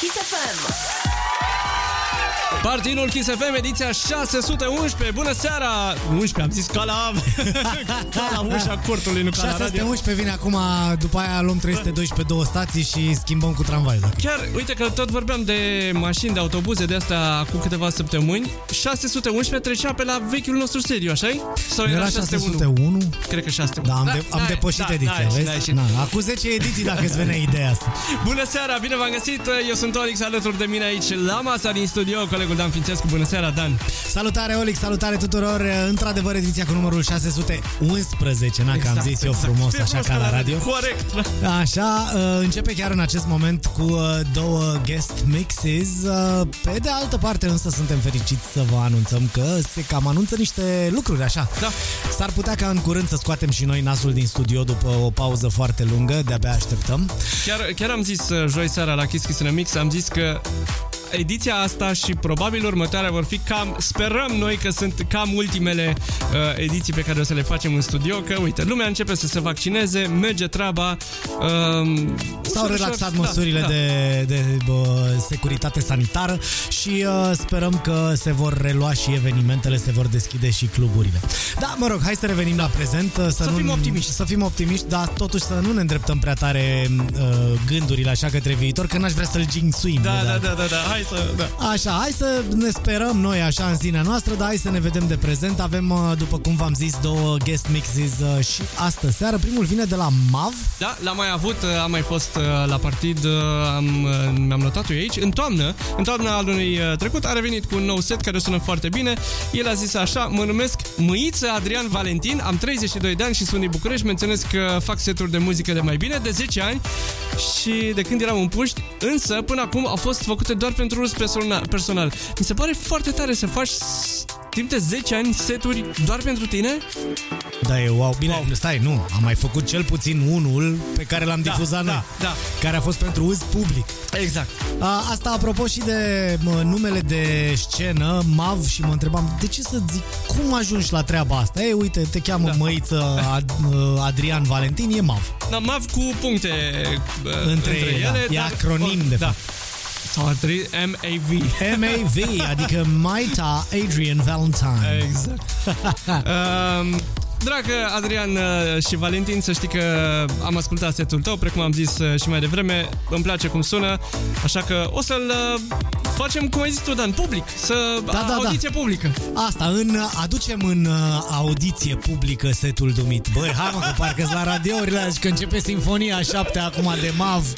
Kiss FM. Partinul Kiss FM, ediția 611. Bună seara! 11, am zis ca la, ca la ușa cortului, nu ca la radio. 611 vine acum, după aia luăm 312 două stații și schimbăm cu tramvaiul. Chiar, uite că tot vorbeam de mașini, de autobuze, de asta acum câteva săptămâni. 611 trecea pe la vechiul nostru seriu, așa Sau Era 601? Cred că 601. Da, am, de, am depășit ediția, da, vezi? Da, Na, acum 10 ediții dacă îți venea ideea asta. Bună seara, bine v-am găsit! Eu sunt Olix alături de mine aici la masa din studio, colegul Dan Fințescu. Bună seara, Dan! Salutare, Olix, salutare tuturor! Într-adevăr, ediția cu numărul 611, na, că am zis eu exact. frumos Fie așa ca la radio. Corect! da. Așa, uh, începe chiar în acest moment cu uh, două guest mixes. Uh, Pe de altă parte însă suntem fericiți să vă anunțăm că se cam anunță niște lucruri așa. Da. S-ar putea ca în curând să scoatem și noi nasul din studio după o pauză foarte lungă, de-abia așteptăm. Chiar, chiar am zis uh, joi seara la Kiss Kiss in a Mix, am zis că ediția asta și probabil următoarea vor fi cam, sperăm noi că sunt cam ultimele uh, ediții pe care o să le facem în studio, că uite, lumea începe să se vaccineze, merge treaba. Uh, S-au relaxat măsurile da, de, de bă, securitate sanitară și uh, sperăm că se vor relua și evenimentele, se vor deschide și cluburile. Da, mă rog, hai să revenim la prezent. uh, Să, Să nu, fim optimiști. Să fim optimiști, dar totuși să nu ne îndreptăm prea tare uh, gândurile așa către viitor, că n-aș vrea să-l jinxuim. Da, de da, dată. da, da, da, hai să... Da. Așa, hai să ne sperăm noi așa în sinea noastră, dar hai să ne vedem de prezent. Avem, uh, după cum v-am zis, două guest mixes uh, și astă seară. Primul vine de la MAV. Da, l-am mai avut, am mai fost uh, la partid, uh, am, uh, mi-am notat eu aici. În toamnă, în toamna anului uh, trecut, a revenit cu un nou set care sună foarte bine. El a zis așa, mă numesc Mâiță Adrian Valentin, am 32 de ani și sunt din București. Menționez că fac seturi de muzică de mai bine de 10 ani și de când eram în puști, însă până acum au fost făcute doar pentru uz personal. personal. Mi se pare foarte tare să faci s- timp de 10 ani seturi doar pentru tine? Da, e wow. Bine, wow. stai, nu. Am mai făcut cel puțin unul pe care l-am Da, difuzat da, noi. da. Care a fost pentru uz public. Exact. A, asta apropo și de mă, numele de scenă, MAV, și mă întrebam de ce să zic, cum ajungi la treaba asta? Ei, uite, te cheamă Da. da. măiță Ad, uh, Adrian Valentin, e MAV. Da, MAV cu puncte uh, Între între, ele, ele. da. E dar- acronim, de da. fapt. Sau ar trebui MAV. M-A-V, adică Maita Adrian Valentine. Exact. um, Dragă Adrian uh, și Valentin, să știi că am ascultat setul tău, precum am zis uh, și mai devreme, îmi place cum sună, așa că o să-l uh, facem, cum ai zis tu, Dan, public, să Da, da, da. audiție publică. Asta, în, aducem în uh, audiție publică setul dumit. Băi, hai mă, că parcă la radiourile alea și că începe Sinfonia 7 acum de MAV.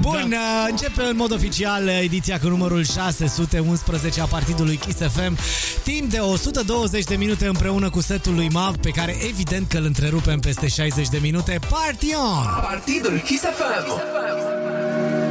Bun, da. începe în mod oficial ediția cu numărul 611 a partidului Kiss FM. Timp de 120 de minute împreună cu setul lui MAV, pe care evident că îl întrerupem peste 60 de minute. Party on! Partidul Kiss FM. All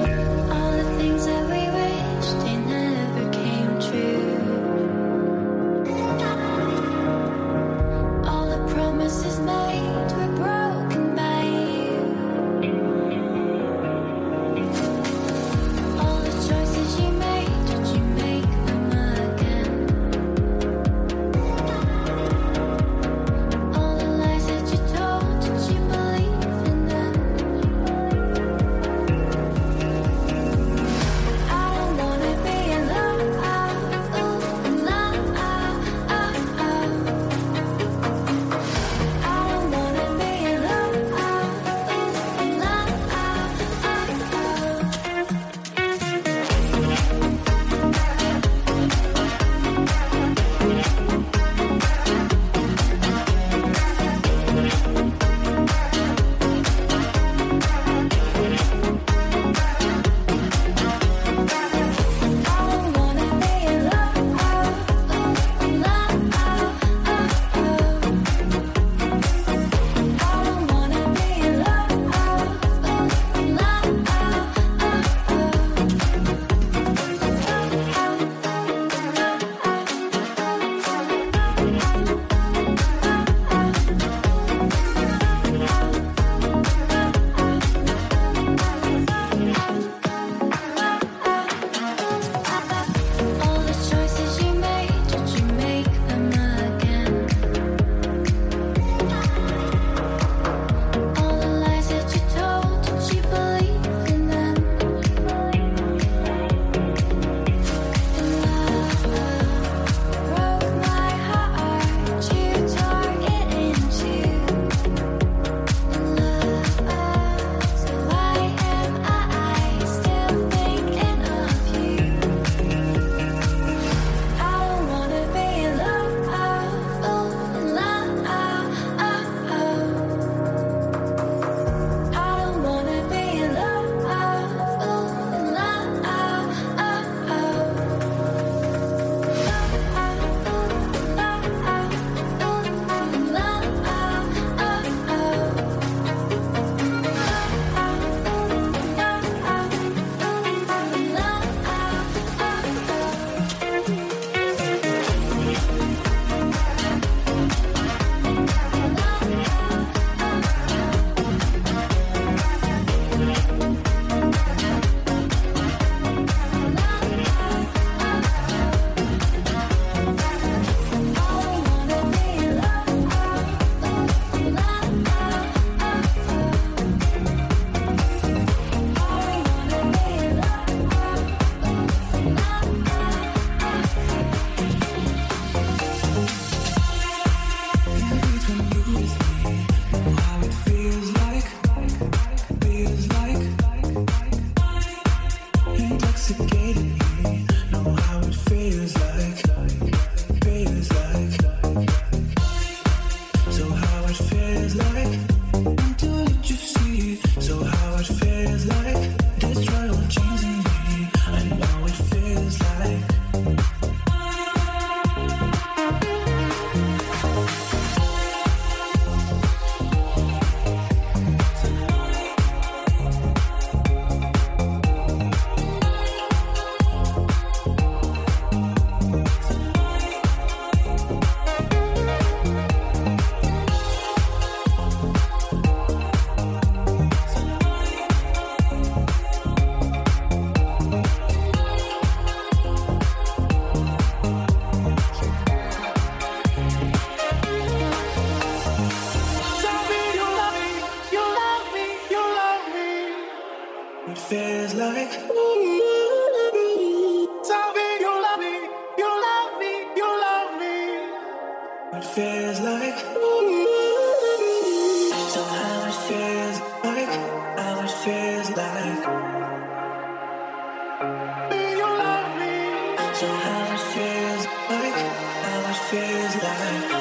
feels like.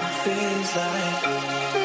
It feels like.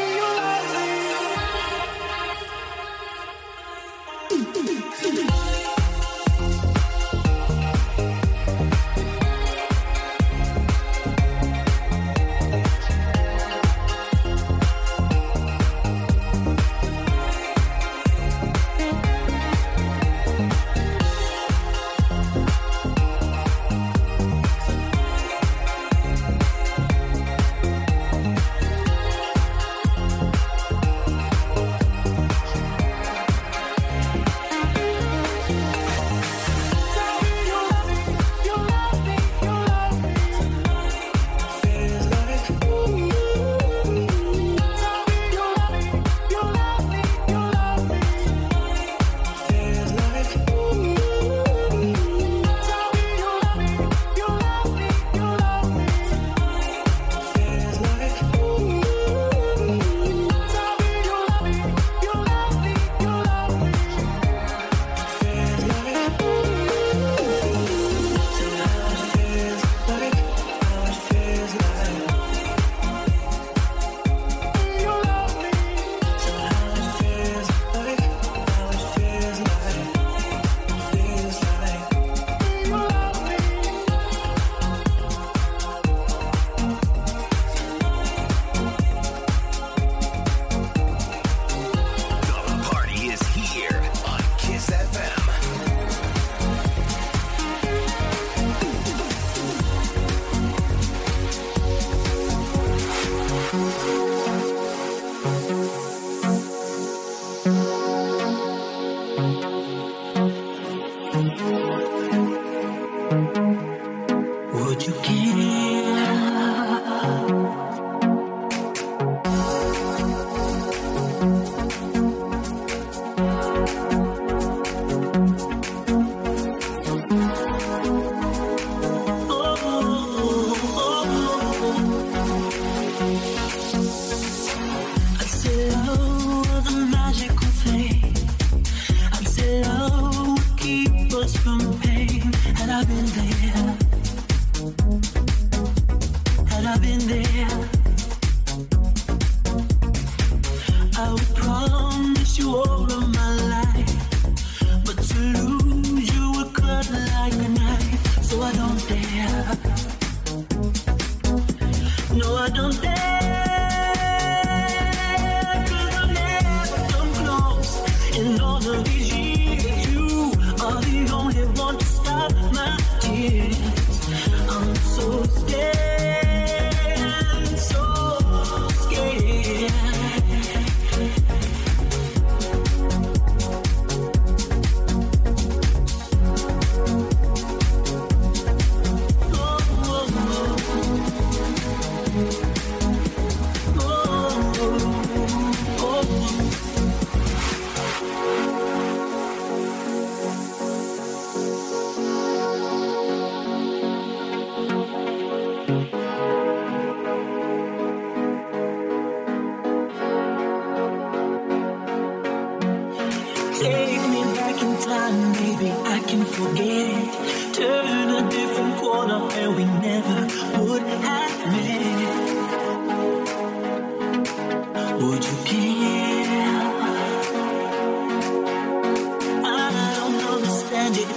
find it.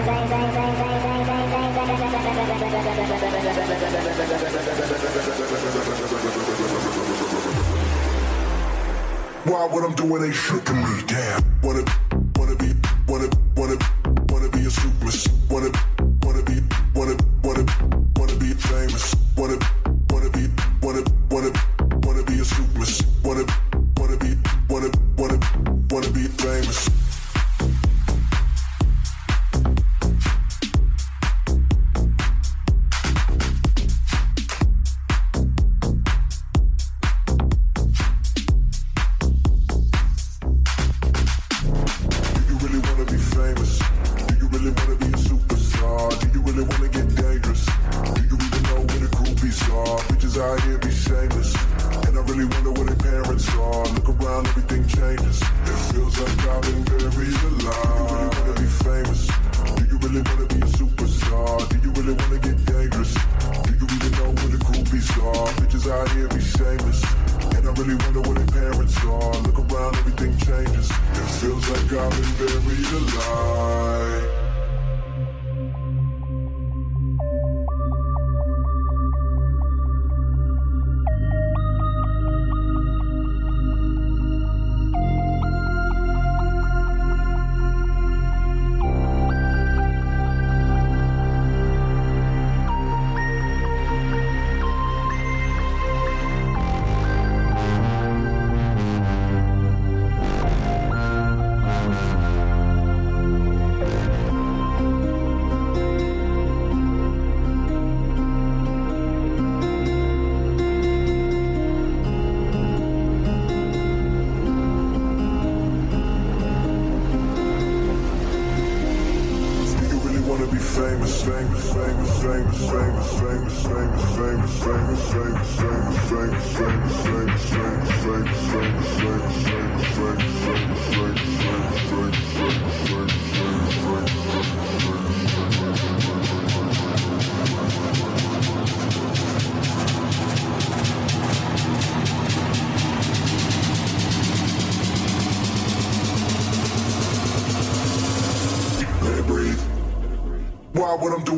Why what I'm doing ain't to me, damn. Wanna, wanna be, wanna, wanna, wanna be a super,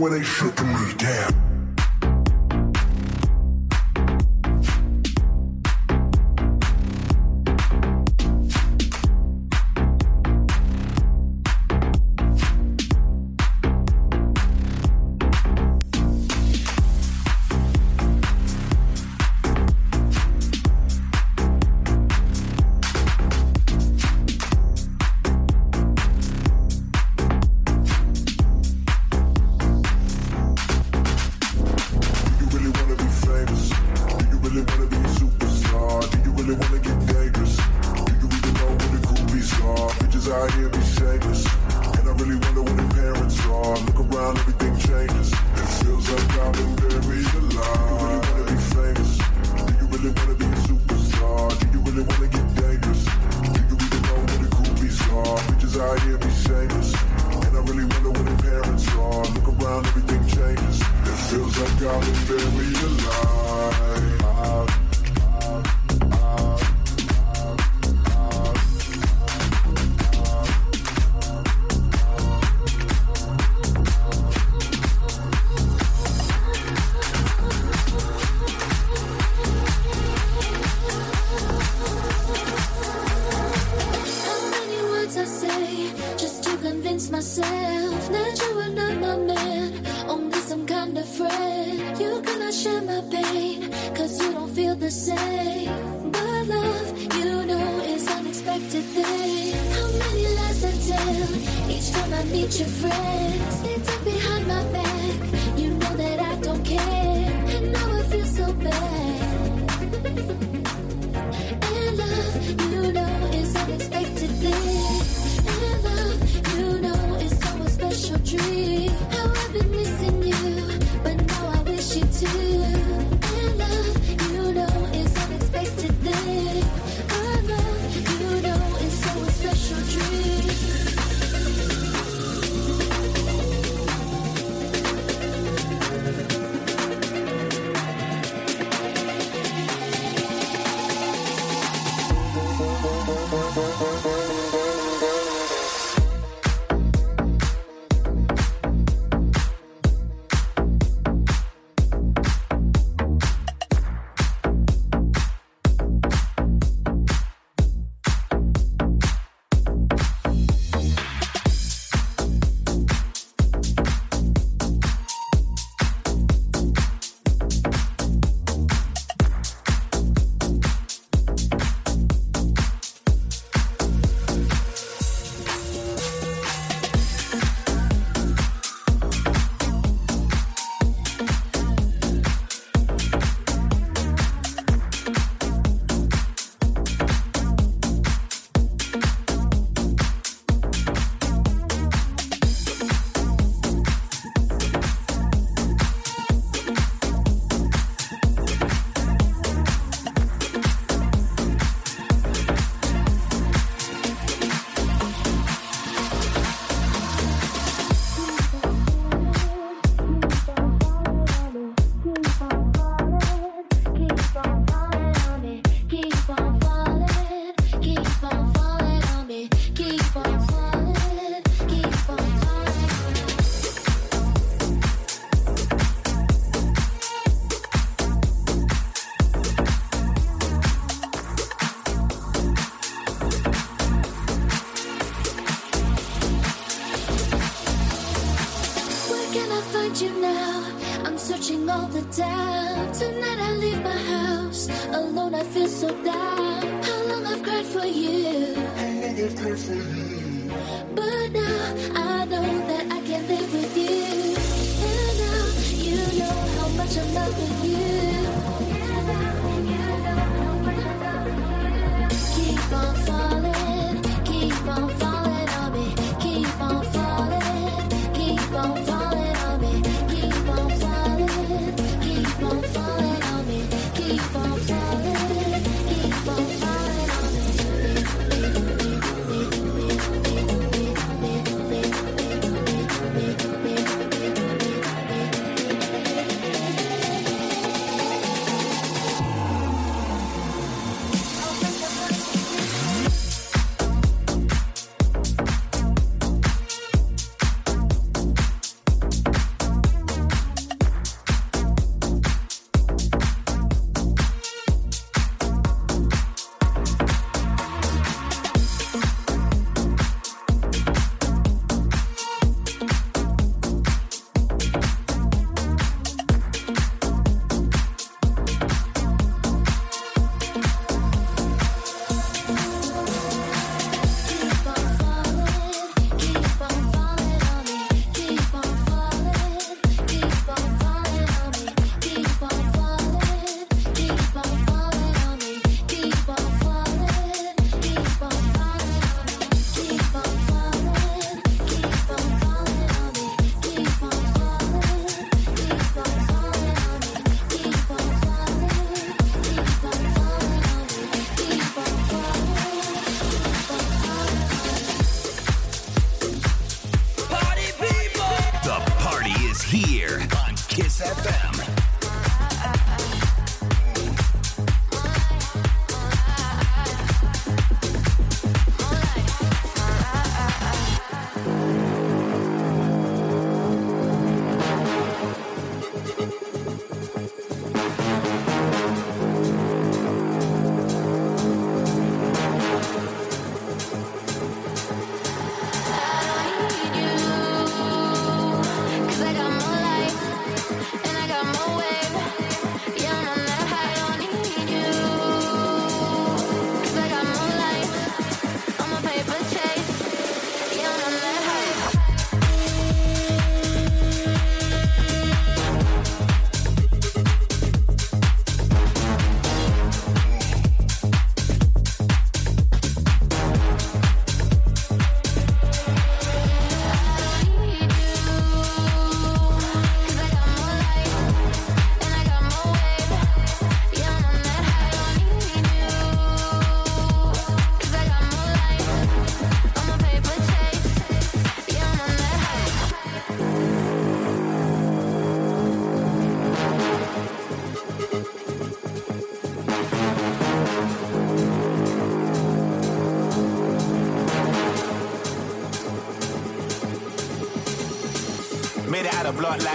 Quando I should.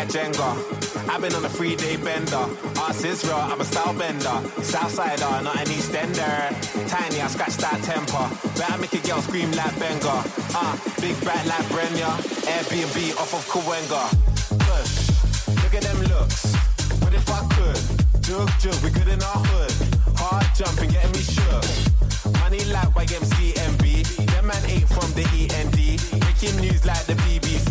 Jenga. I've been on a three day bender. Ass is real, I'm a style bender. Southsider, not an Eastender. Tiny, I scratch that temper. Better make a girl scream like Benga. Ah, big back like Brenya. Airbnb off of Kawenga. Push, look at them looks. What if I could? Jug, jug, we good in our hood. Hard jumping, getting me shook. Money like YMCMB. Them man ain't from the END. Making news like the BBC.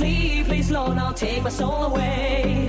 Sleep. Please, Lord, now take my soul away.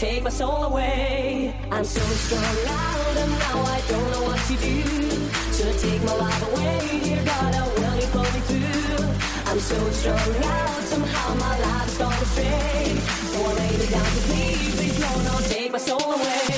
Take my soul away. I'm so strung out and now I don't know what to do. Should I take my life away, dear God? How will you pull me through? I'm so strung out, somehow my life's gone astray. So I lay me down to sleep, please Lord, now take my soul away.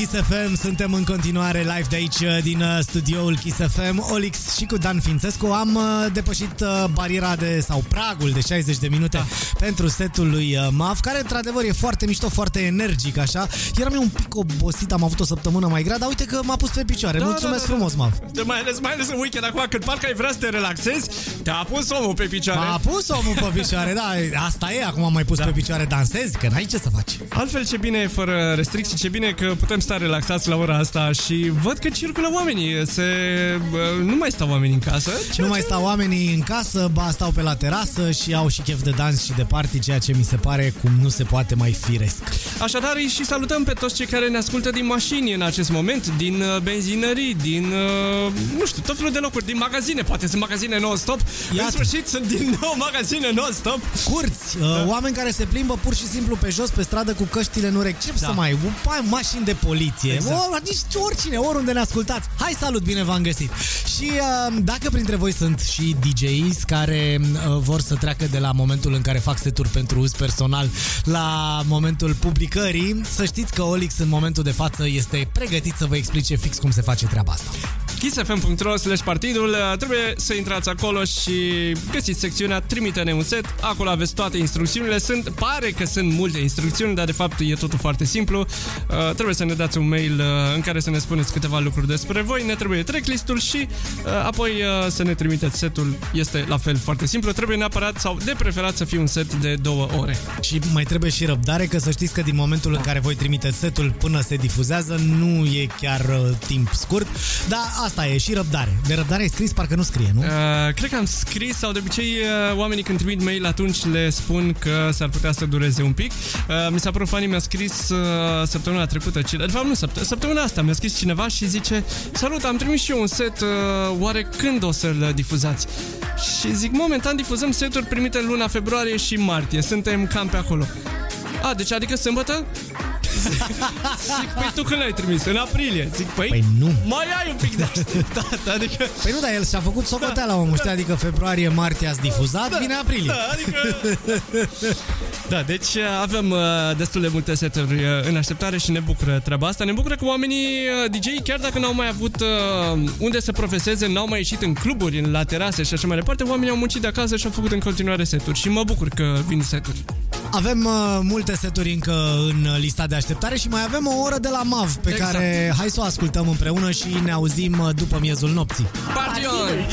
Kiss FM, suntem în continuare live de aici din uh, studioul Kiss FM. Olix și cu Dan Fințescu am uh, depășit uh, bariera de sau pragul de 60 de minute da. pentru setul lui uh, Maf, care într-adevăr e foarte mișto, foarte energic așa. Eram eu un pic obosit, am avut o săptămână mai grea, dar uite că m-a pus pe picioare. Da, Mulțumesc da, da, frumos, da. Maf. De mai ales, mai ales în weekend acum, când parcă ai vrea să te relaxezi, te-a pus omul pe picioare. M-a pus omul pe picioare, da, asta e, acum am mai pus da. pe picioare, dansezi, că n-ai ce să faci. Altfel, ce bine e fără restricții, ce bine că putem putem sta relaxați la ora asta și văd că circulă oamenii. Se, uh, nu mai stau oamenii în casă. ceea Nu mai ce- stau oamenii în casă, ba stau pe la terasă și au și chef de dans și de party, ceea ce mi se pare cum nu se poate mai firesc. Așadar, îi și salutăm pe toți cei care ne ascultă din mașini în acest moment, din uh, benzinării, din, uh, nu știu, tot felul de locuri, din magazine, poate sunt magazine non-stop. Iată. În sfârșit, sunt din nou magazine non-stop. Curți, uh, Da. oameni care se plimbă pur și simplu pe jos pe stradă cu căștile în urechi. Ce Da. să mai... Pai, mașini de poliție. Exact. O, nici oricine, oriunde ne ascultați. Hai, salut, bine v-am găsit. Și uh, dacă printre voi sunt și DJs care uh, vor să treacă de la momentul în care fac seturi pentru uz personal la momentul publicării, să știți că Olix în momentul de față este pregătit să vă explice fix cum se face treaba asta. kissfm.ro slash partidul. Uh, Trebuie să intrați acolo și găsiți secțiunea Trimite-ne un set. Acolo aveți toate instrucțiunile. Sunt, Pare că sunt multe instrucțiuni Dar de fapt e totul foarte simplu. Uh, Trebuie să ne dați un mail uh, în care să ne spuneți câteva lucruri despre voi. Ne trebuie tracklistul și uh, apoi uh, să ne trimiteți setul. Este la fel foarte simplu. Trebuie neapărat sau de preferat să fie un set de două ore. Și mai trebuie și răbdare, că să știți că din momentul în care voi trimiteți setul până se difuzează, nu e chiar uh, timp scurt, dar asta e și răbdare. De răbdare ai scris, parcă nu scrie, nu? Uh, cred că am scris sau de obicei uh, oamenii când trimit mail atunci le spun că s-ar putea să dureze un pic. Uh, mi s-a părut funny, mi-a scris uh, săptămâna trecută, ci- de fapt nu săptămâna, săptămâna asta mi-a scris cineva și zice Salut, am trimis și eu un set, uh, oare când o să-l difuzați? Și zic, momentan difuzăm seturi primite în luna februarie și martie, suntem cam pe acolo. A, deci adică sâmbătă? Zic, păi tu când l-ai trimis? În aprilie. Zic, păi, Păi nu. mai ai un pic de așteptat, adică... Păi nu, dar el și-a făcut socoteala omul ăsta, adică februarie, martie ați difuzat, vine aprilie. Da, adică... da, deci uh, avem uh, destul de multe seturi uh, în așteptare și ne bucură treaba asta. Ne bucură că oamenii uh, DJ, chiar dacă n-au mai avut uh, unde să profeseze, n-au mai ieșit în cluburi, în la terase și așa mai departe, oamenii au muncit de acasă și au făcut în continuare seturi și mă bucur că vin seturi. Avem uh, multe seturi încă în uh, lista de așteptare și mai avem o oră de la MAV pe Exact. care hai să o ascultăm împreună și ne auzim uh, după miezul nopții. Party on!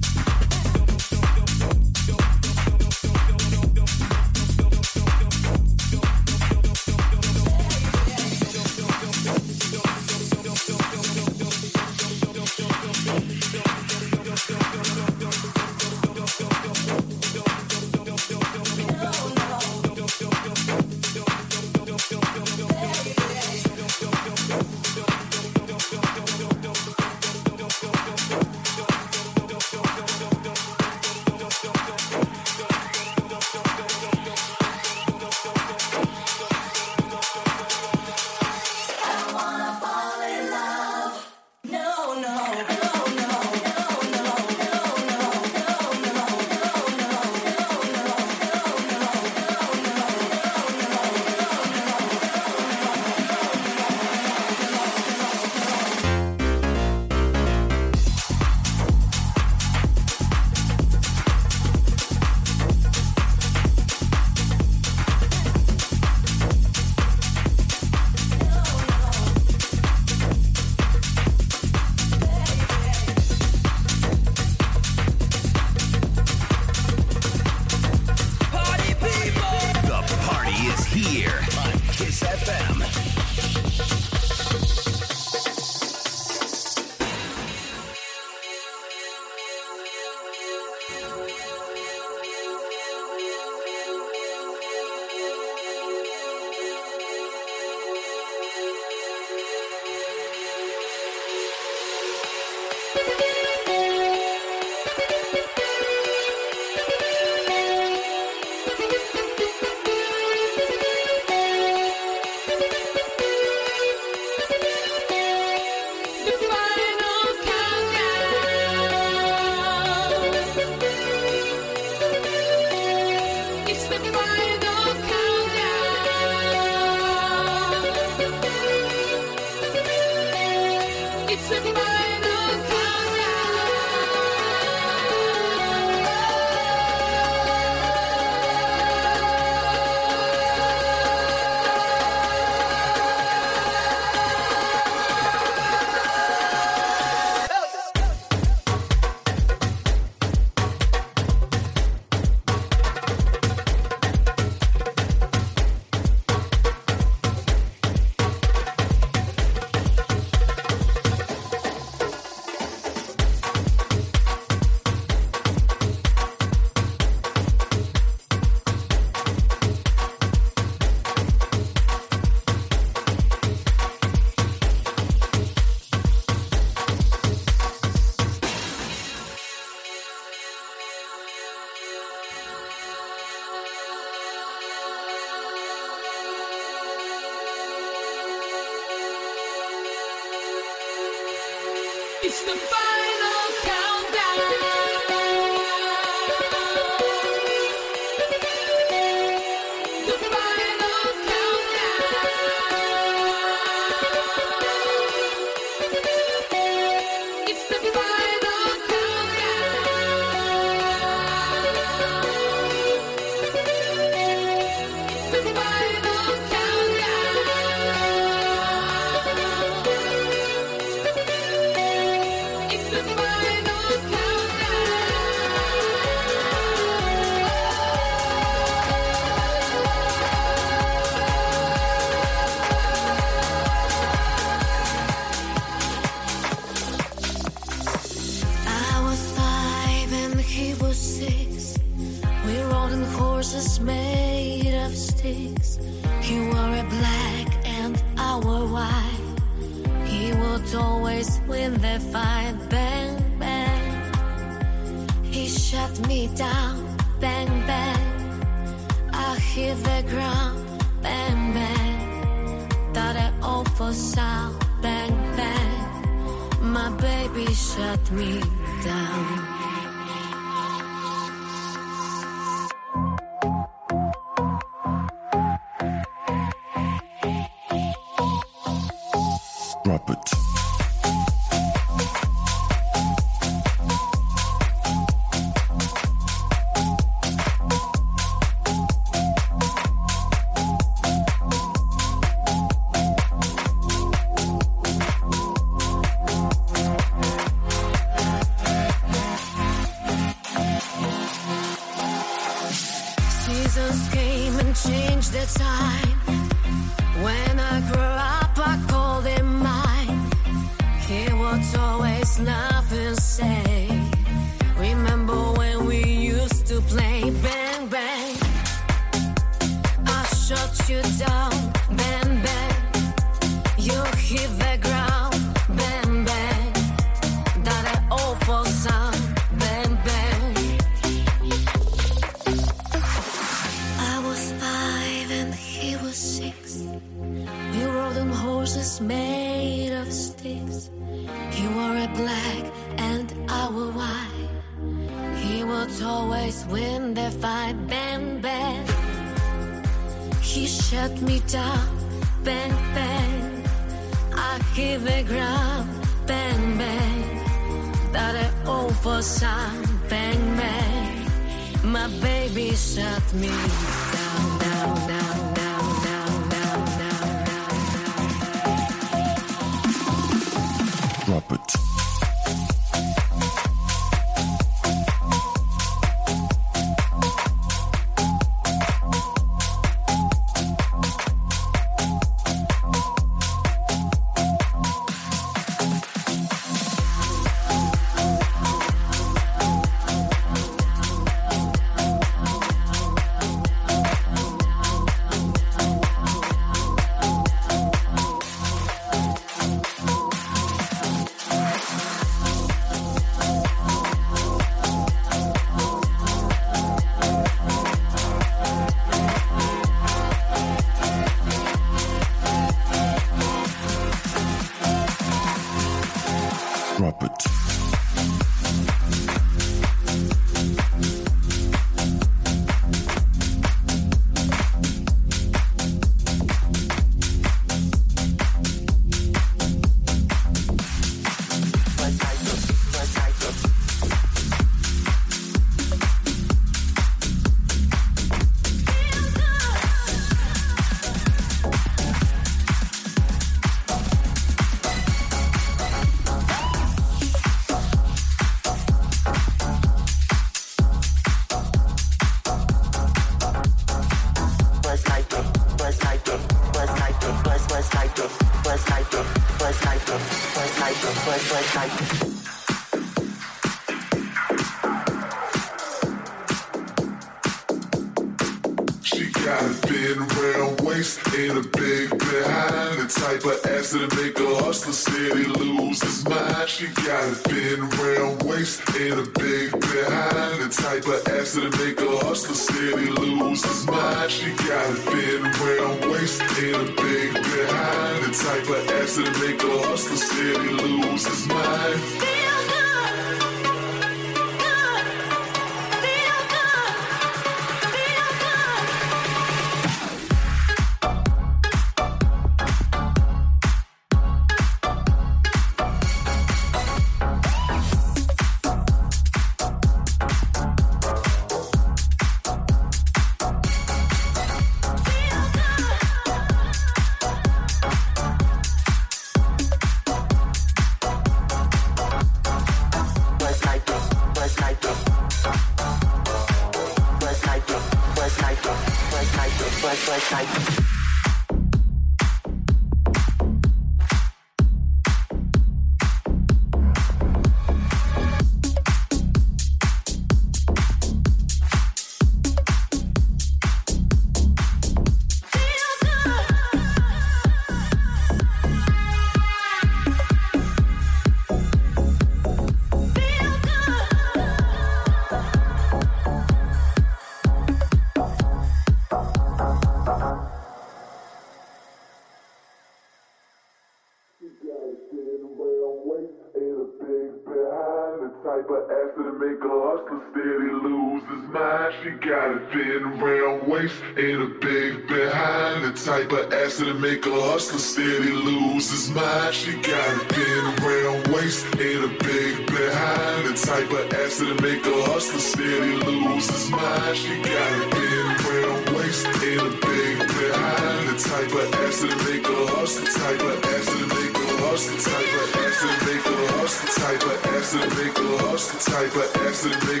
A cause steady loses mind. She got a thin round waist and a big behind. The type of ass that make a hustler steady loses mind. She got a thin round waist and a big behind. The type of ass that make a hustler, type of ass that make a hustler, type of ass that make a hustler, type of ass that make a hustler, type of ass that make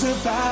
survive.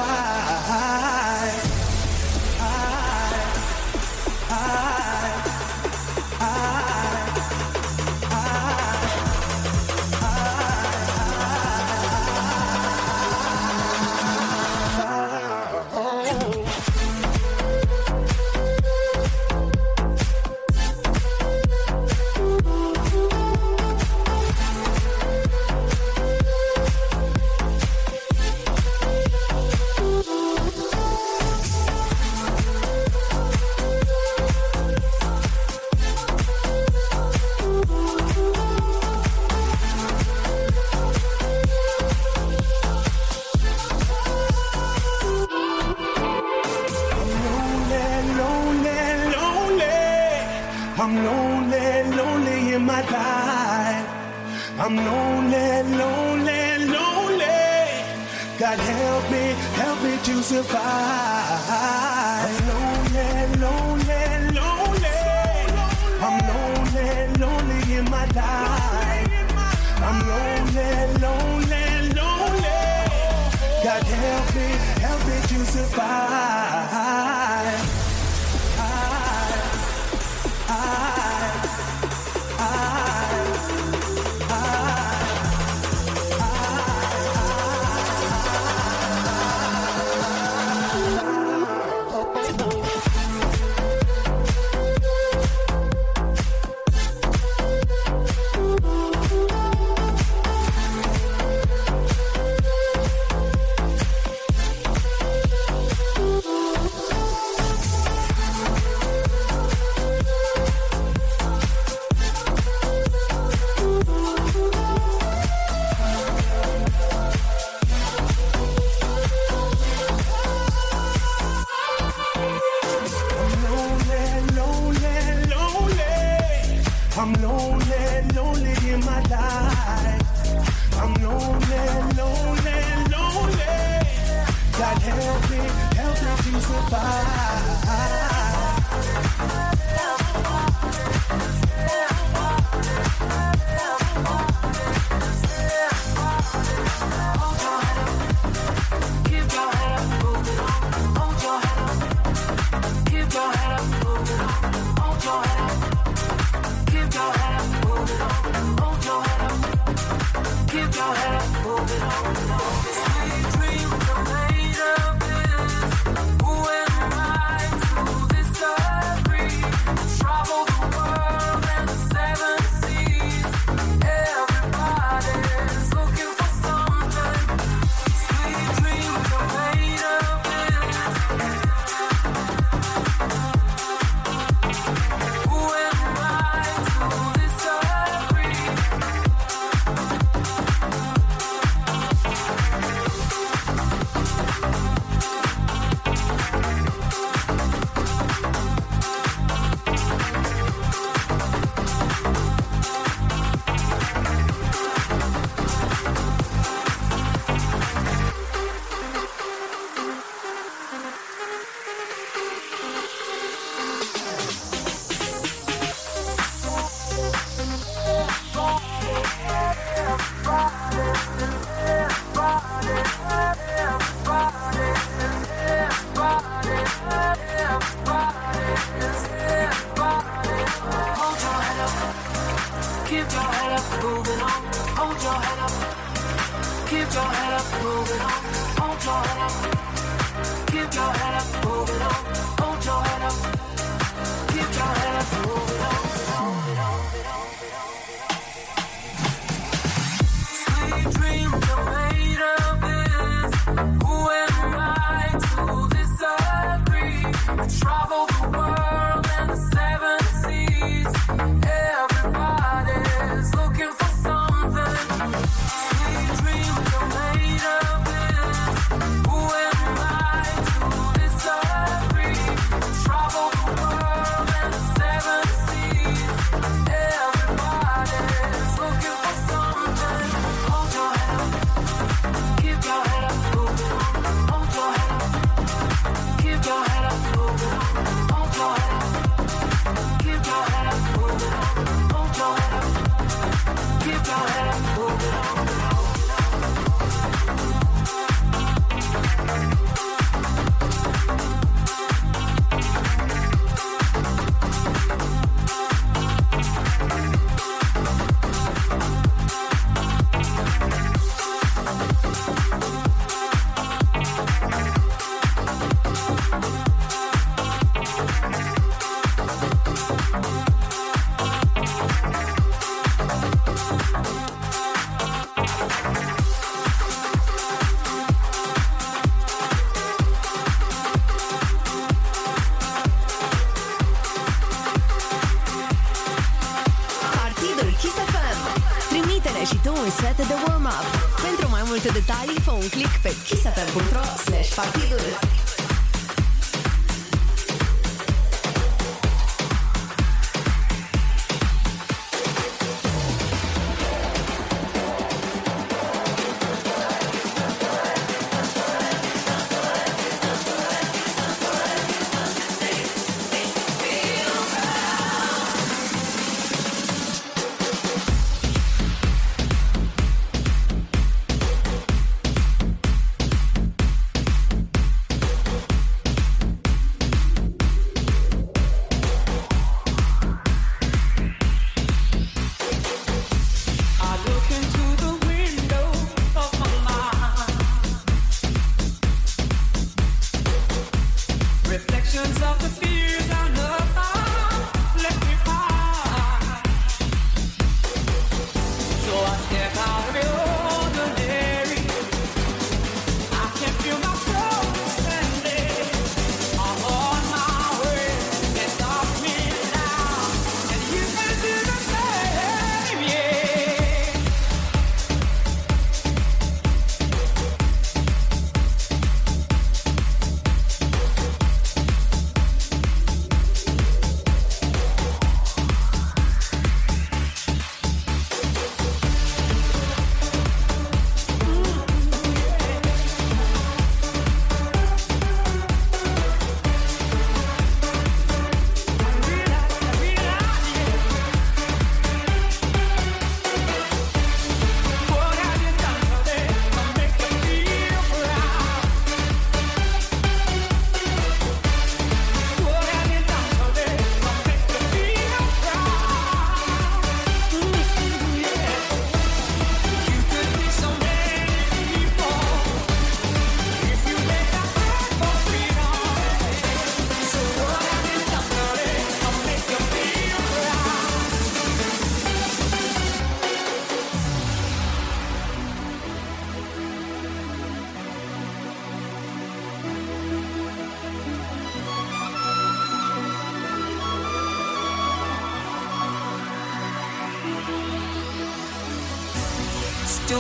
mixfm.com slash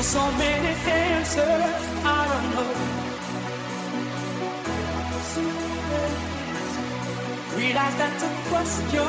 still so many answers I don't know. Realize that's a question.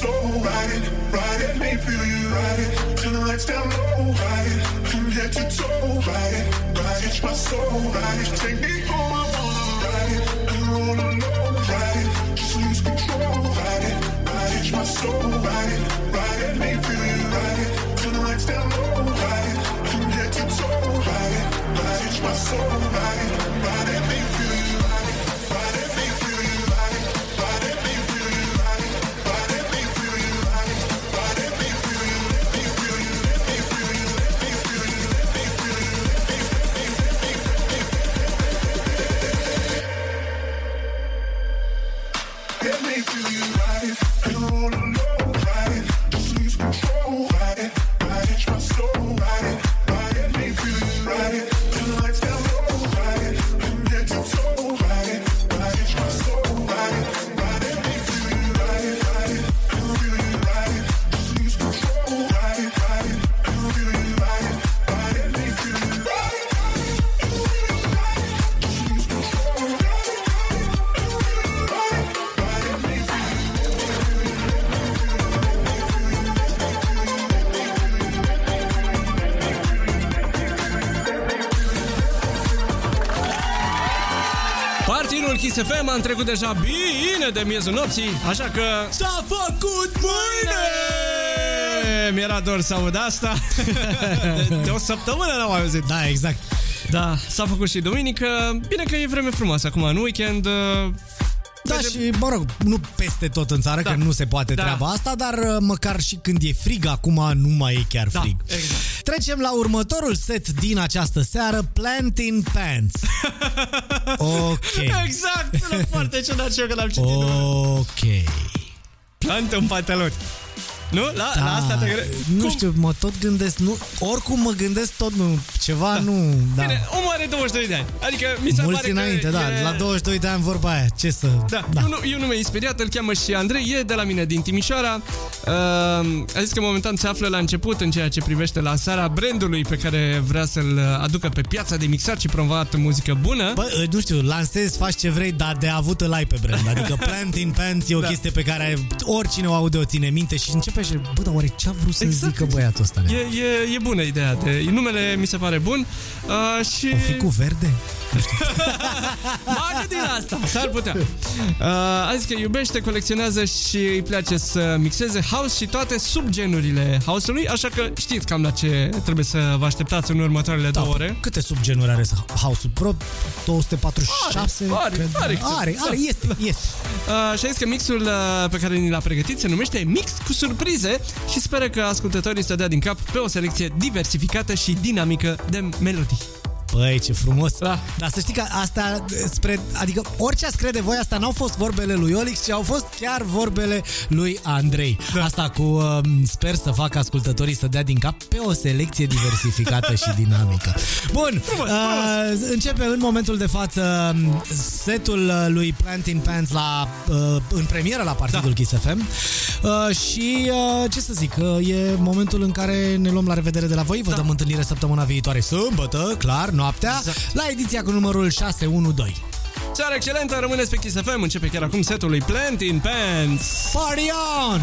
My. Ride it, ride feel you. Ride turn the lights down low. Ride from head to toe. Ride ride it, my soul. Ride take me home. I wanna ride it, alone. Ride it, just lose control. Ride ride it, my soul. Ride it, ride it, feel you. Ride turn the lights down low. Ride from head to toe. Ride ride it, my soul. Kiss FM am trecut deja bine de miezul nopții, așa că... S-a făcut mâine! Mi-era dor să aud asta. de, de o săptămână n-am mai auzit. Da, exact. Da, s-a făcut și duminică. Bine că e vreme frumoasă acum, în weekend. uh, Da, merge- și, mă rog, nu peste tot în țară, Da. că nu se poate Da. treaba asta, dar uh, măcar și când e frig, acum nu mai e chiar Da, frig. exact. Trecem la următorul set din această seară, Plant in Pants. ok. Exact, sună foarte ciudat și eu când am citit. Ok. Plantă în pantaloni. Nu? La, la asta te gre... Da. Nu știu, mă tot gândesc, nu, oricum mă gândesc tot, nu, ceva nu, da. Bine, omul are 22 de ani. Adică mi se Mulți pare înainte, că da, e... la 22 de ani vorba aia, ce să... Da, da. Eu, nu, eu nu mi-ai speriat, îl cheamă și Andrei, e de la mine din Timișoara. Uh, a zis că momentan se află la început în ceea ce privește lansarea brandului pe care vrea să-l aducă pe piața de mixat și promovat muzică bună. Bă, nu știu, lansezi, faci ce vrei, dar de avut îl ai pe brand. Adică Plant in Pants e o Da. chestie pe care oricine o aude o ține minte și începe și, bă, dar oare ce a vrut să Exact, zică băiatul ăsta? E, e, e bună ideea. De, numele mi se pare bun. Uh, și... O fi cu verde? M-a gândit la asta, s-ar putea. Uh, a zis că iubește, colecționează și îi place să mixeze house și toate subgenurile house-ului, așa că știți cam la ce trebuie să vă așteptați în următoarele Da, două ore. Câte subgenuri are House-ul Pro? 246? Are, are, cred. are, are, are, da. este, este. Uh, și a zis că mixul uh, pe care ni l-a pregătit se numește Mix cu surprize și speră că ascultătorii să dea din cap pe o selecție diversificată și dinamică de melodii. Păi, ce frumos. Da. Dar să știi că asta, spre, adică orice ați crede voi, asta n-au fost vorbele lui Olix, ci au fost chiar vorbele lui Andrei. Da. Asta cu uh, sper să facă ascultătorii să dea din cap pe o selecție diversificată și dinamică. Bun, Frumos, uh, începe în momentul de față um, setul uh, lui Planting Pants la, uh, în premieră la Partidul da. Kiss FM uh, și uh, ce să zic, uh, e momentul în care ne luăm la revedere de la voi, vă da. dăm întâlnire săptămâna viitoare, sâmbătă, clar, noaptea, Exact. la ediția cu numărul 612. Seara excelentă, rămâneți pe Kiss FM, începe chiar acum setul lui Plant in Pants. Party on!